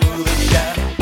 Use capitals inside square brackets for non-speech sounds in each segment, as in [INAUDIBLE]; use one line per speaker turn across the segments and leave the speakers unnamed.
shout. I make a move and shout.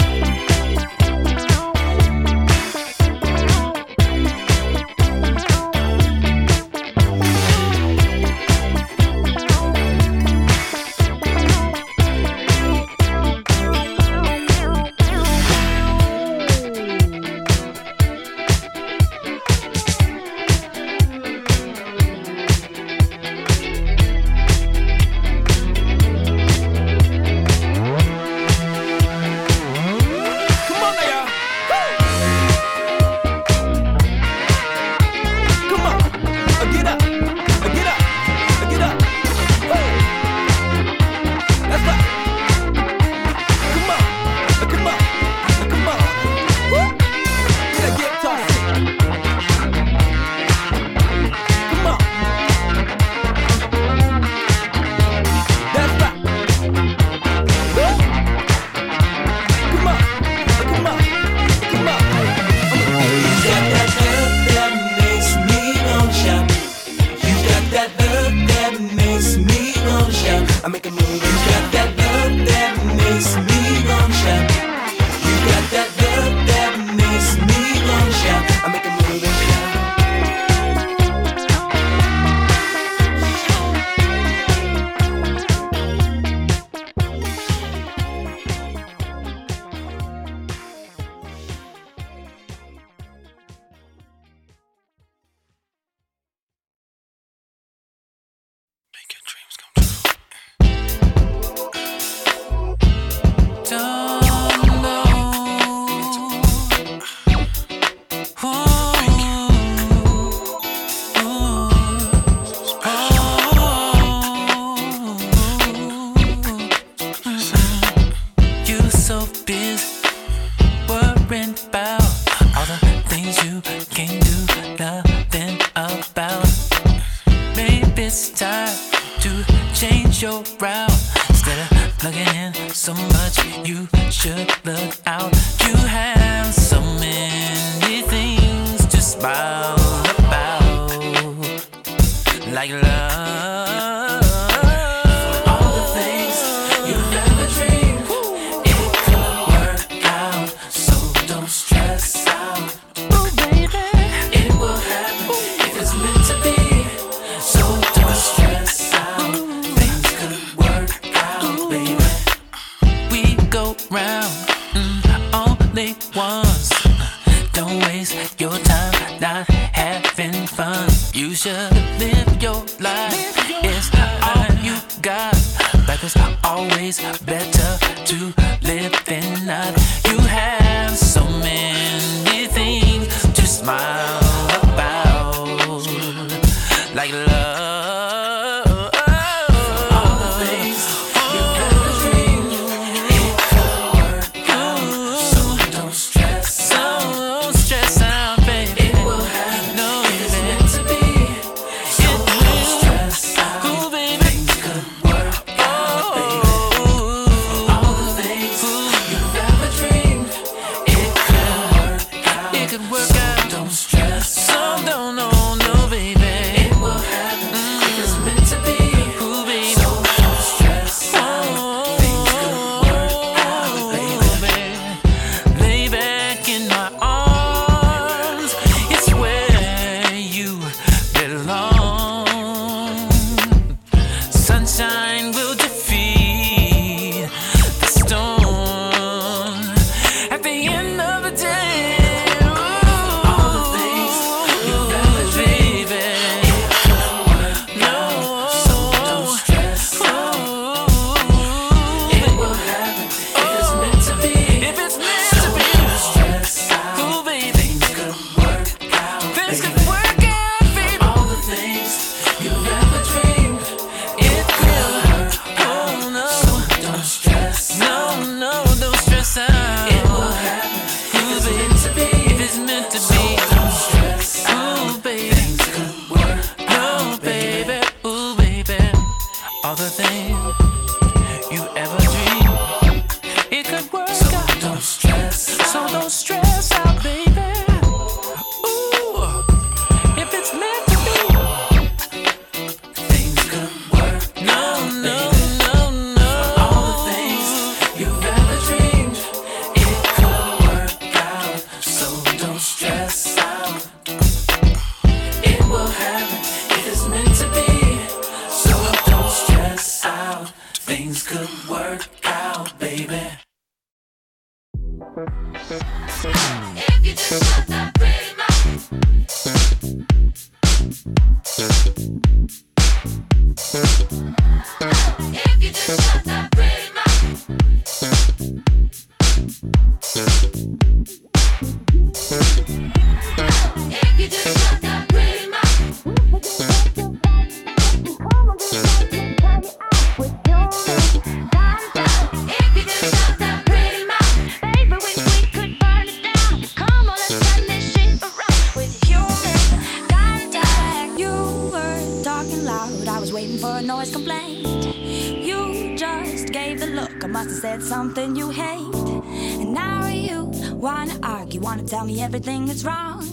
wanna tell me everything that's wrong.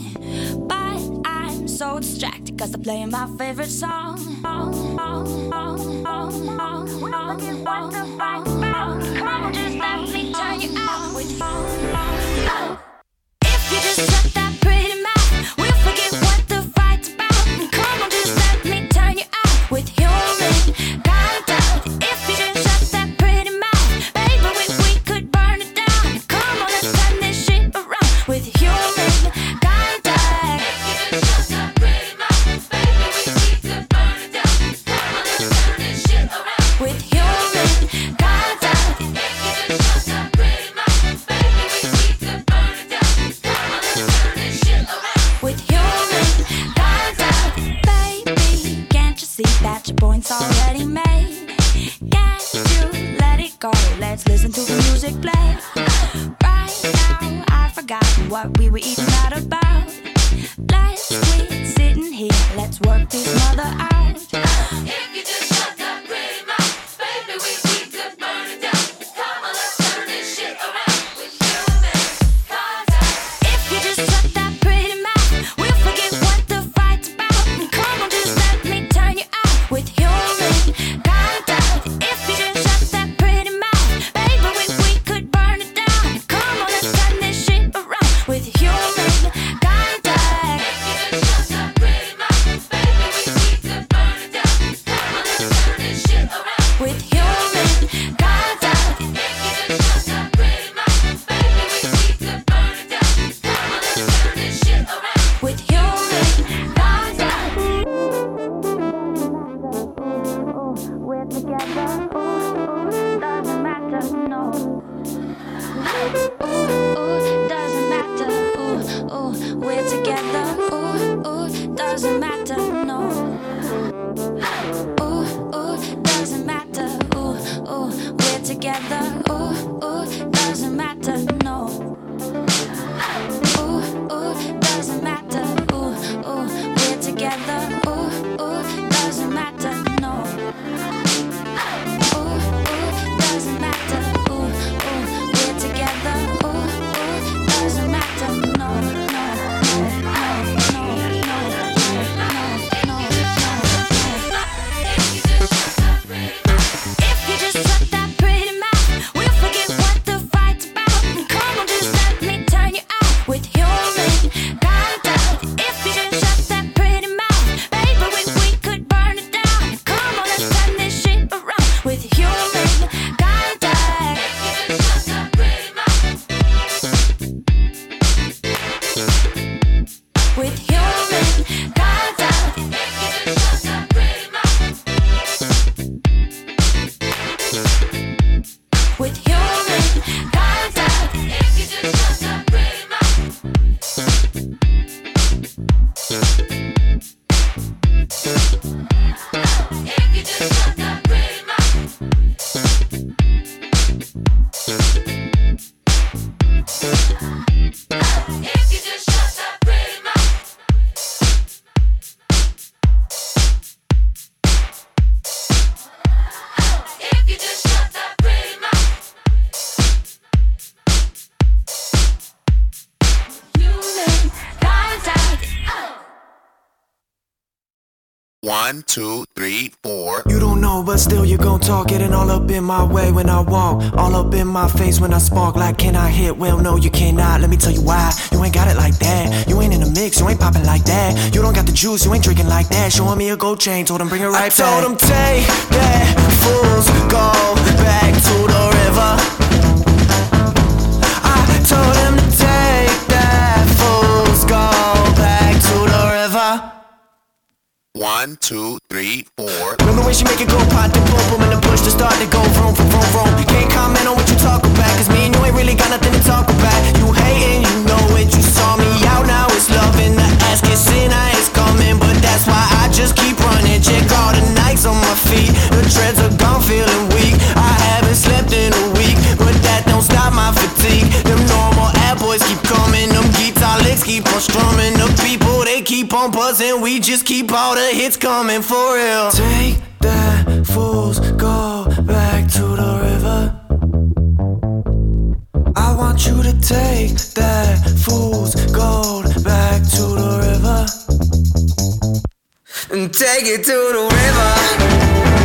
But I'm so distracted cause I'm playing my favorite song. Come on, just let me turn you out with with you.
One, two, three, four.
You don't know, but still you gon' talk. Getting all up in my way when I walk. All up in my face when I spark. Like, can I hit? Well, no, you cannot. Let me tell you why. You ain't got it like that. You ain't in the mix. You ain't popping like that. You don't got the juice. You ain't drinking like that. Showing me a gold chain. Told him bring it right I back. told him take that. Fools, go back to the river.
One, two, three, four.
Remember when she make it go pop the boom boom and the push to start to go vroom vroom vroom. Can't comment on what you talk about, cause me and you ain't really got nothing to talk about. You hating, you know it, you saw me out, now it's love in the air. just keep all the hits coming for real. Take that, fools, go back to the river. I want you to take that, fools, gold back to the river. And take it to the river.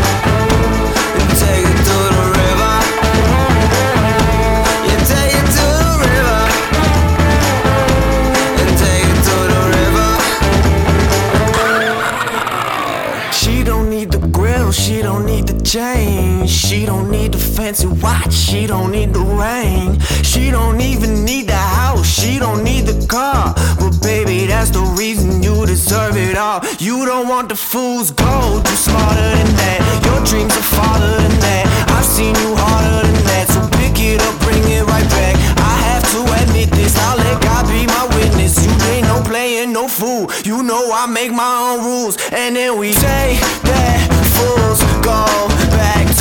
change. She don't need the fancy watch. She don't need the ring. She don't even need the house. She don't need the car. But baby, that's the reason you deserve it all. You don't want the fool's gold. You're smarter than that. Your dreams are farther than that. I've seen you harder than that. So pick it up, bring it right back. I have to admit this. I'll let God be my witness. You ain't no playing, no fool. You know I make my own rules, and then we say that fools go.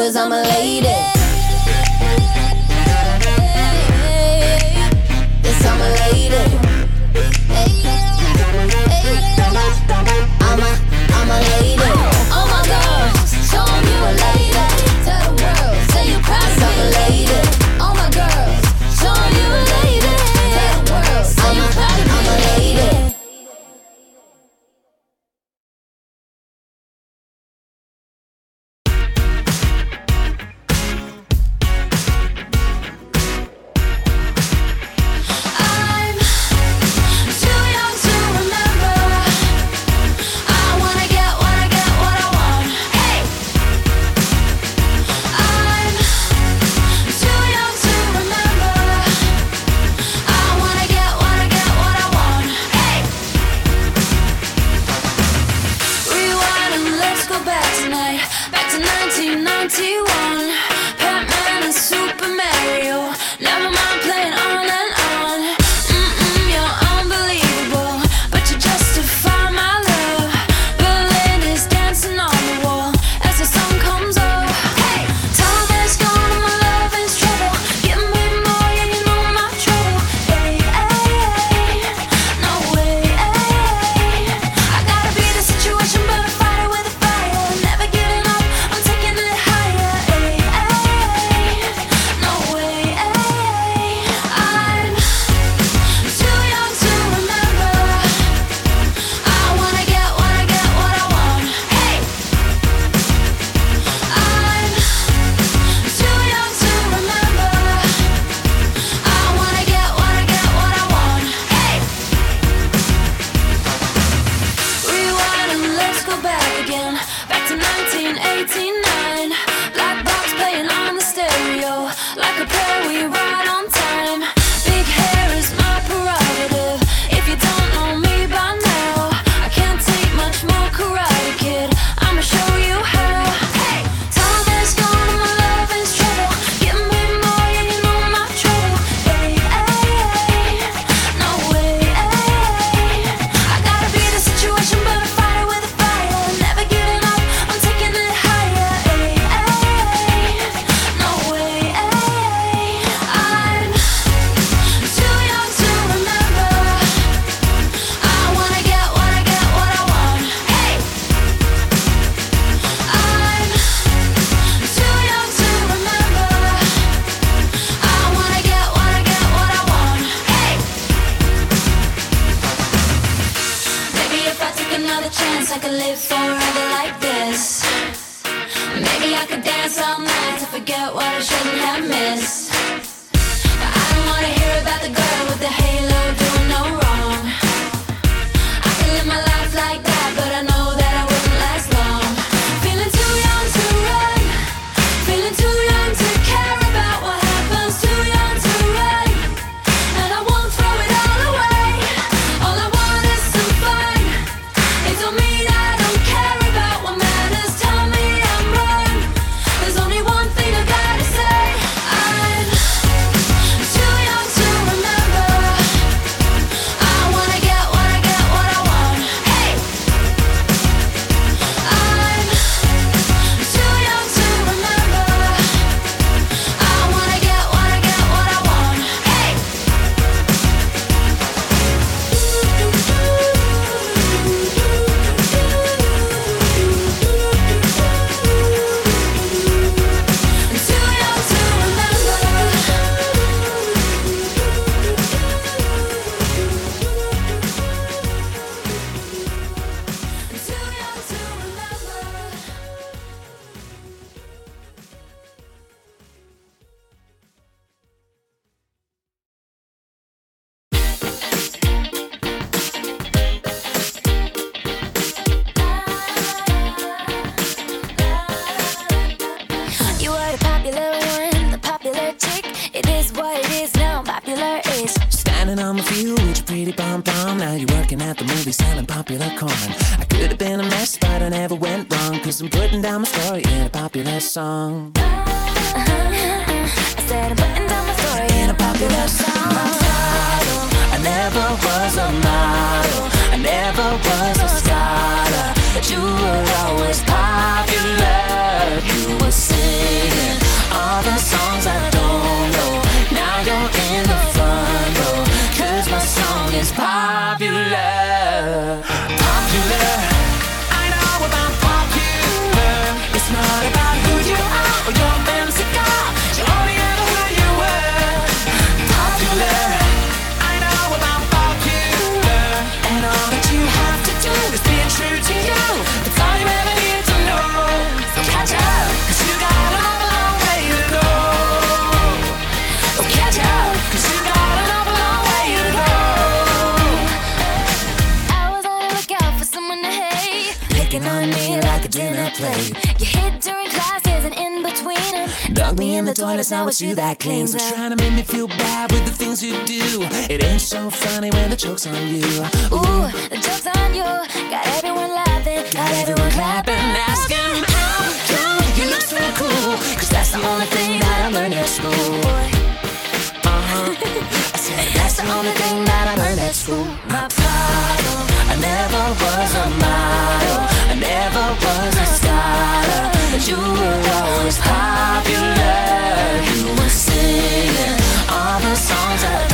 cause I'm a lady. chance I could live forever like this. Maybe I could dance all night to forget what I shouldn't have missed. But I don't wanna hear about the girl with the halo doing no wrong. I could live my life like that.
pretty bomb bomb. Now you're working at the movie selling popular corn. I could have been a mess, but I never went wrong. Cause I'm putting down my story in a popular song.
Uh, uh, uh, I said I'm putting down my story in a popular song.
My title, I never was a model. I never was a scholar. But you were always popular. You were singing all the songs I don't know my song is popular.
in the toilets, now it's you that cleans them.
Trying to make me feel bad with the things you do. It ain't so funny when the joke's on you.
Ooh, the joke's on you. Got everyone laughing, got everyone clapping, asking how come you look so cool. Cause that's the only thing that I learned at school. Uh-huh. I said that's the only thing that I learned at school. My problem, I never was a model, I never was a scholar, but you were. songs.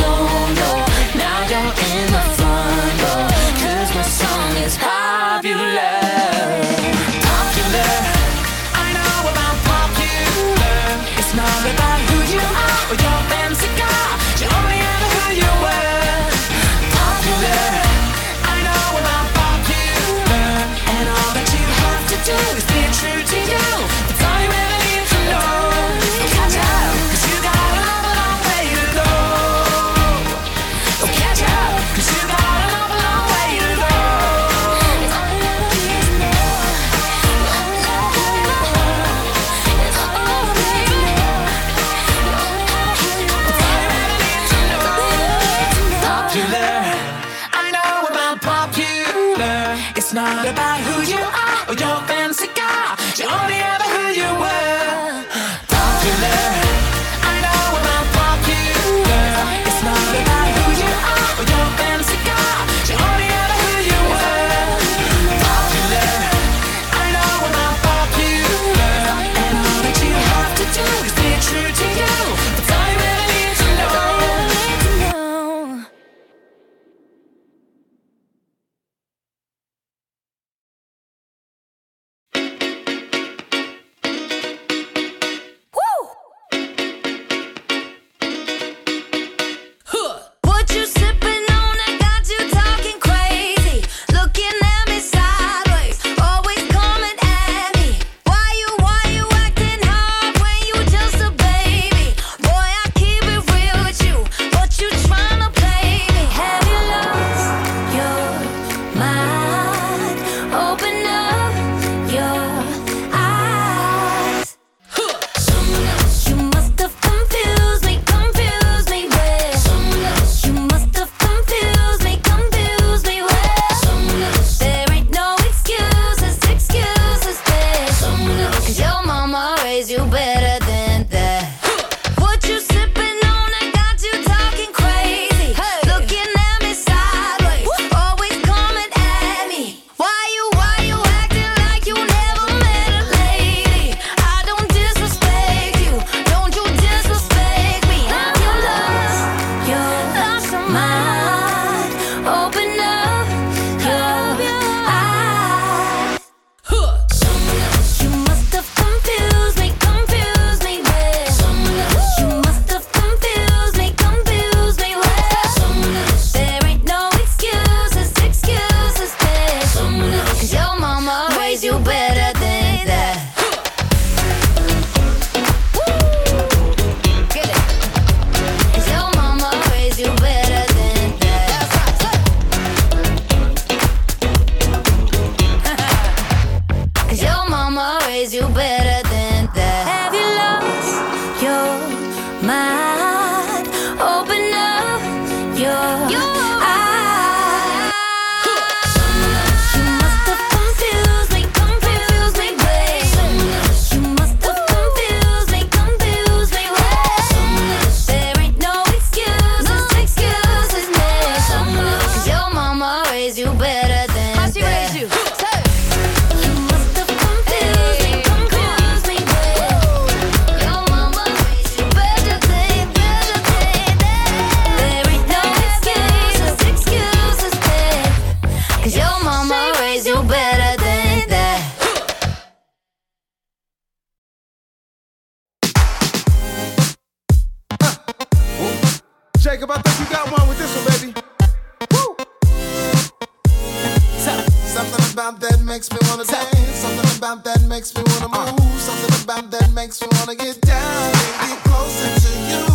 makes me wanna get down and get closer to you.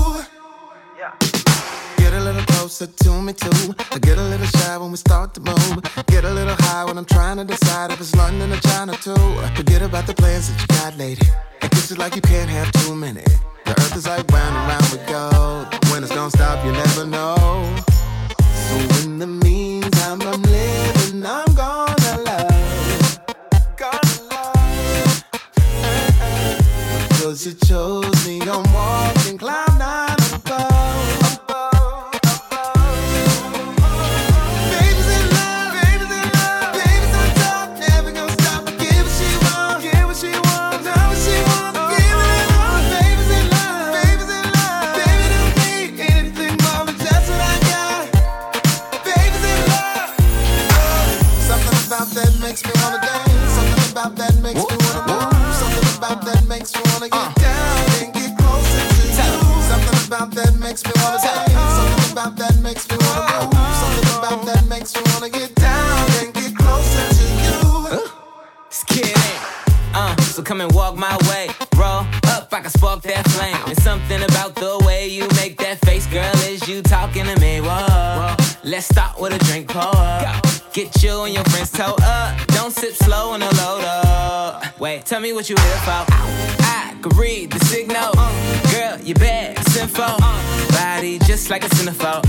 Yeah. Get a little closer to me too. I get a little shy when we start to move. Get a little high when I'm trying to decide if it's London or China too. Forget about the plans that you got, lady. And kiss it like you can't have too many. The earth is like round and round we go. When it's gonna stop, you never know. Cause you you and
your friends toe up. Don't sip slow on the load up. Wait, tell me what you here for. I can read the signal. Girl, you bad, sinful. Body just like a centerfold.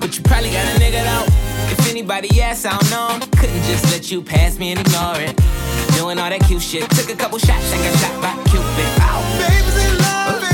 But you probably got a nigga though. If anybody asks, I don't know. Couldn't just let you pass me and ignore it. Doing all that cute shit. Took a couple shots and got shot by Cupid. Ow.
Baby's in love,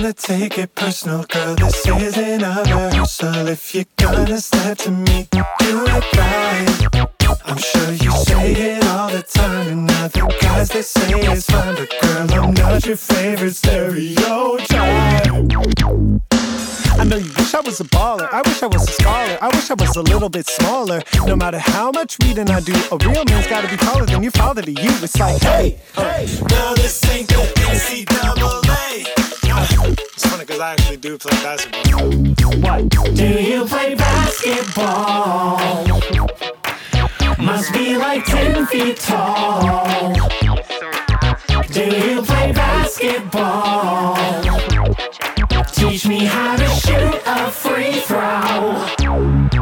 gonna
take it personal, girl. This isn't a rehearsal. If you're gonna step to me, do it right. I'm sure you say it all the time, and other guys they say it's fine, but girl, I'm not your favorite stereotype.
I know you wish I was a baller. I wish I was a scholar. I wish I was a little bit smaller. No matter how much reading I do, a real man's gotta be taller than your father to you. It's like, hey,
Hey, now this ain't the NCAA. It's funny because I actually do play basketball.
What? Do you play basketball? Must be like 10 feet tall. Do you play basketball? Teach me how to shoot a free throw.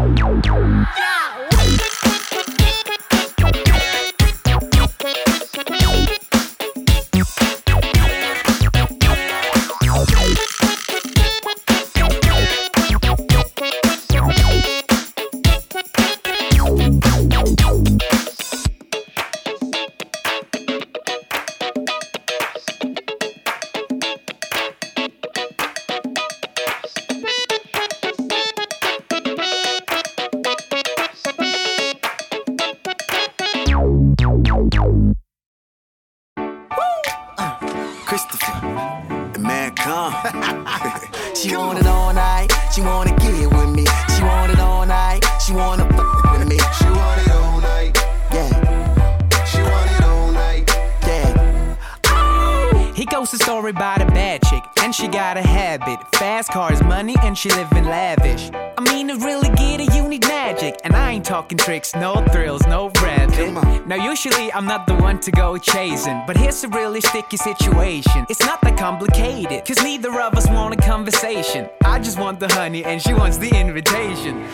The man come. she want it all night. She wanna get with me. She want it all night. She wanna fuck with me. She want it all night. Yeah. She want it all night. Yeah.
He goes the story about a bad chick, and she got a habit. Fast cars, money, and she living lavish. I mean, to really get it, you need magic. And I ain't talking tricks, no thrills, no rabbit. Now, usually I'm not the one to go chasing, but here's a really sticky situation. It's not that complicated, cause neither of us want a conversation. I just want the honey, and she wants the invitation.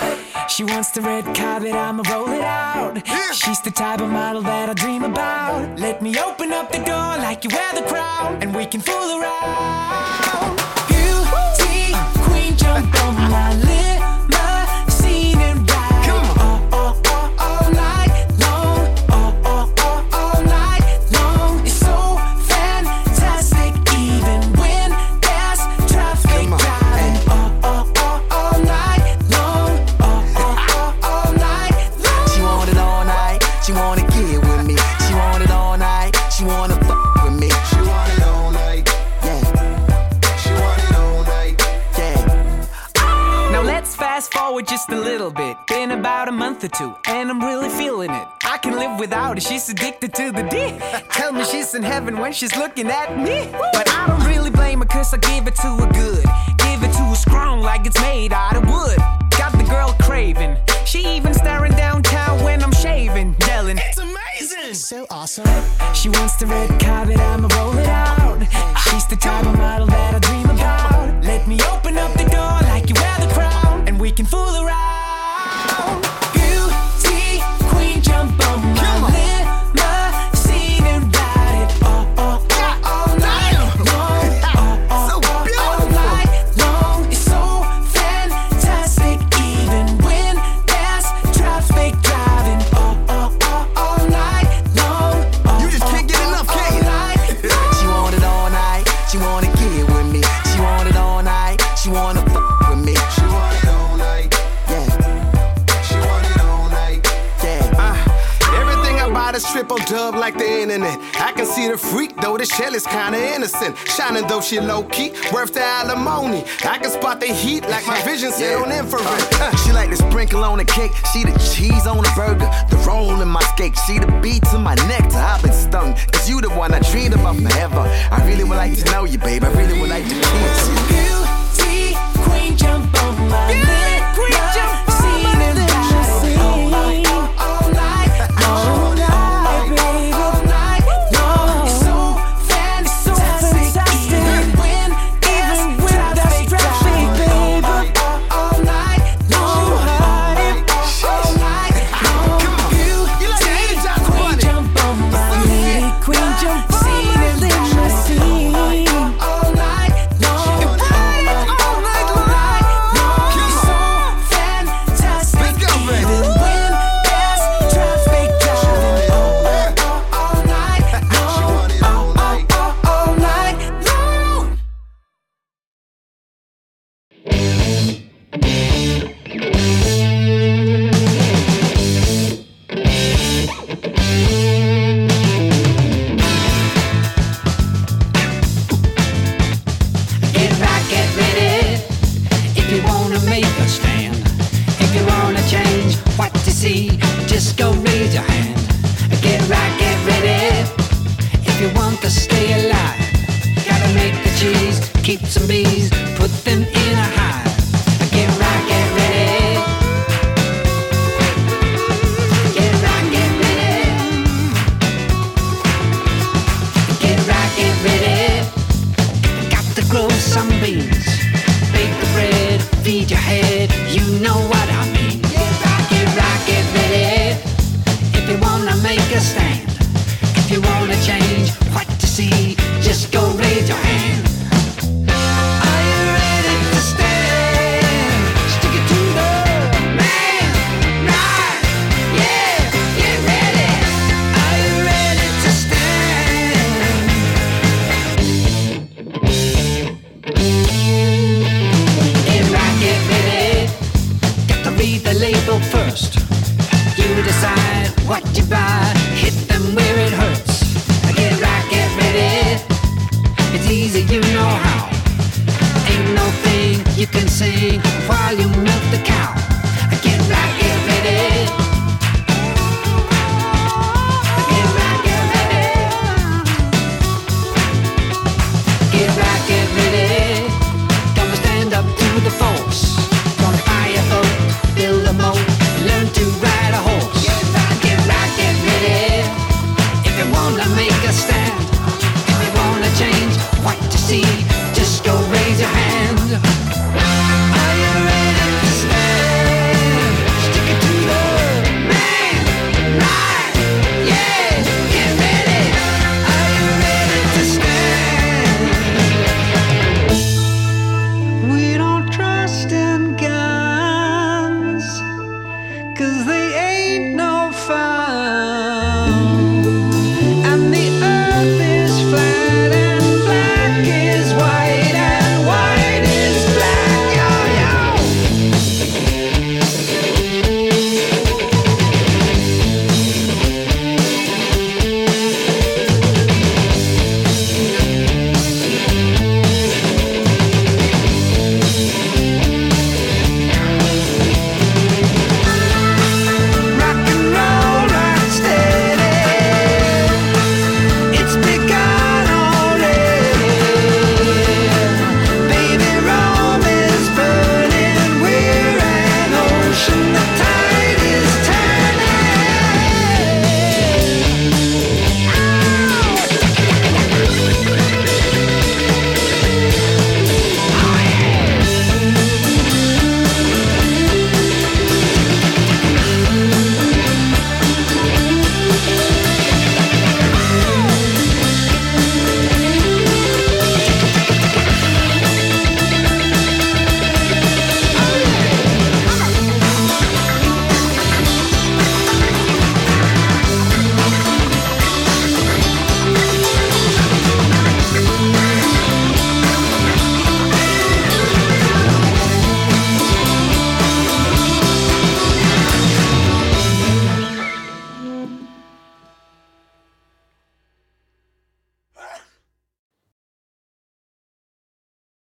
She wants the red carpet, I'ma roll it out. She's the type of model that I dream about. Let me open up the door like you wear the crown, and we can fool around. Beauty queen, jump on just a little bit. Been about a month or two, and I'm really feeling it. I can live without her, she's addicted to the D. [LAUGHS] Tell me she's in heaven when she's looking at me. But I don't really blame her, cause I give it to her good. Give it to her strong like it's made out of wood. Got the girl craving. She even staring downtown when I'm shaving, yelling. It's amazing! So awesome. She wants the red carpet, I'ma roll it out. She's the type of model that I dream about. The
internet. I can see the freak though, the shell is kinda innocent. Shining though she low key, worth the alimony. I can spot the heat like my vision set on infrared. Uh,
She like the sprinkle on the cake, she the cheese on the burger, the roll in my skate, she the beats in my nectar. I've been stung, cause you the one I dreamed about forever. I really would like to know you, babe. I really would like to kiss you.